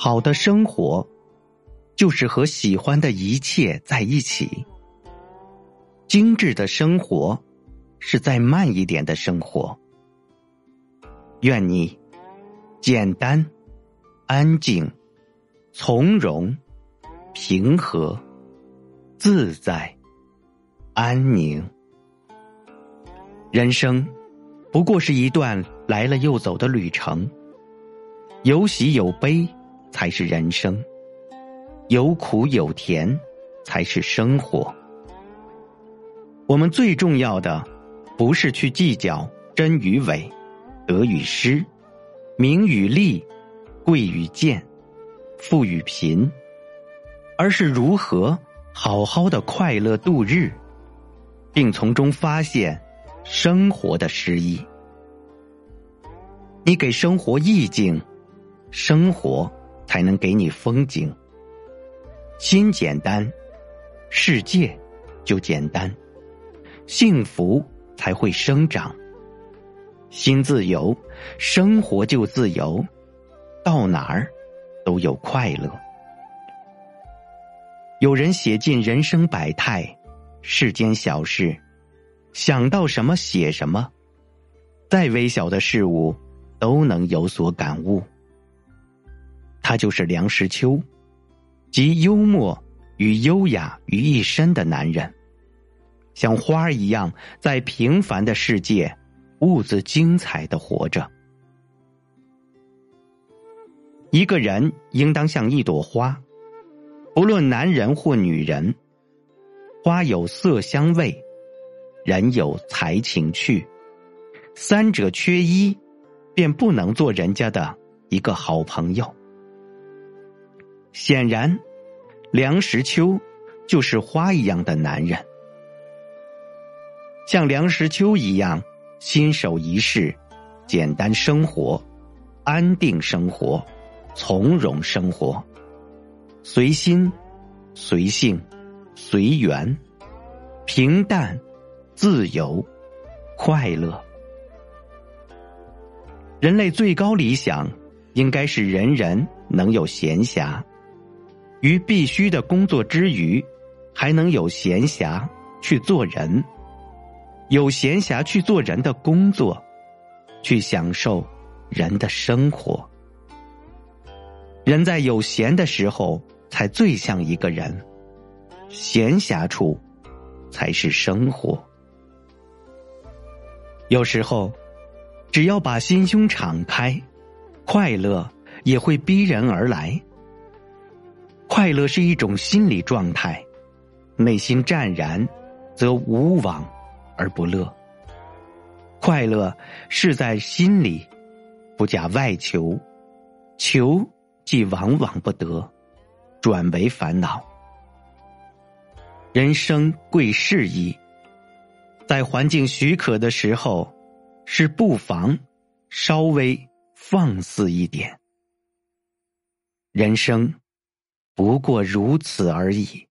好的生活，就是和喜欢的一切在一起。精致的生活，是再慢一点的生活。愿你简单、安静、从容、平和、自在、安宁。人生不过是一段来了又走的旅程，有喜有悲才是人生，有苦有甜才是生活。我们最重要的，不是去计较真与伪、得与失、名与利、贵与贱、富与贫，而是如何好好的快乐度日，并从中发现生活的诗意。你给生活意境，生活才能给你风景。心简单，世界就简单。幸福才会生长，心自由，生活就自由，到哪儿都有快乐。有人写尽人生百态，世间小事，想到什么写什么，再微小的事物都能有所感悟。他就是梁实秋，集幽默与优雅于一身的男人。像花儿一样，在平凡的世界，兀自精彩的活着。一个人应当像一朵花，不论男人或女人，花有色香味，人有才情趣，三者缺一，便不能做人家的一个好朋友。显然，梁实秋就是花一样的男人。像梁实秋一样，心守一世，简单生活，安定生活，从容生活，随心，随性，随缘，平淡，自由，快乐。人类最高理想，应该是人人能有闲暇，于必须的工作之余，还能有闲暇去做人。有闲暇去做人的工作，去享受人的生活。人在有闲的时候，才最像一个人；闲暇处，才是生活。有时候，只要把心胸敞开，快乐也会逼人而来。快乐是一种心理状态，内心湛然，则无往。而不乐，快乐是在心里，不假外求，求即往往不得，转为烦恼。人生贵适宜，在环境许可的时候，是不妨稍微放肆一点。人生不过如此而已。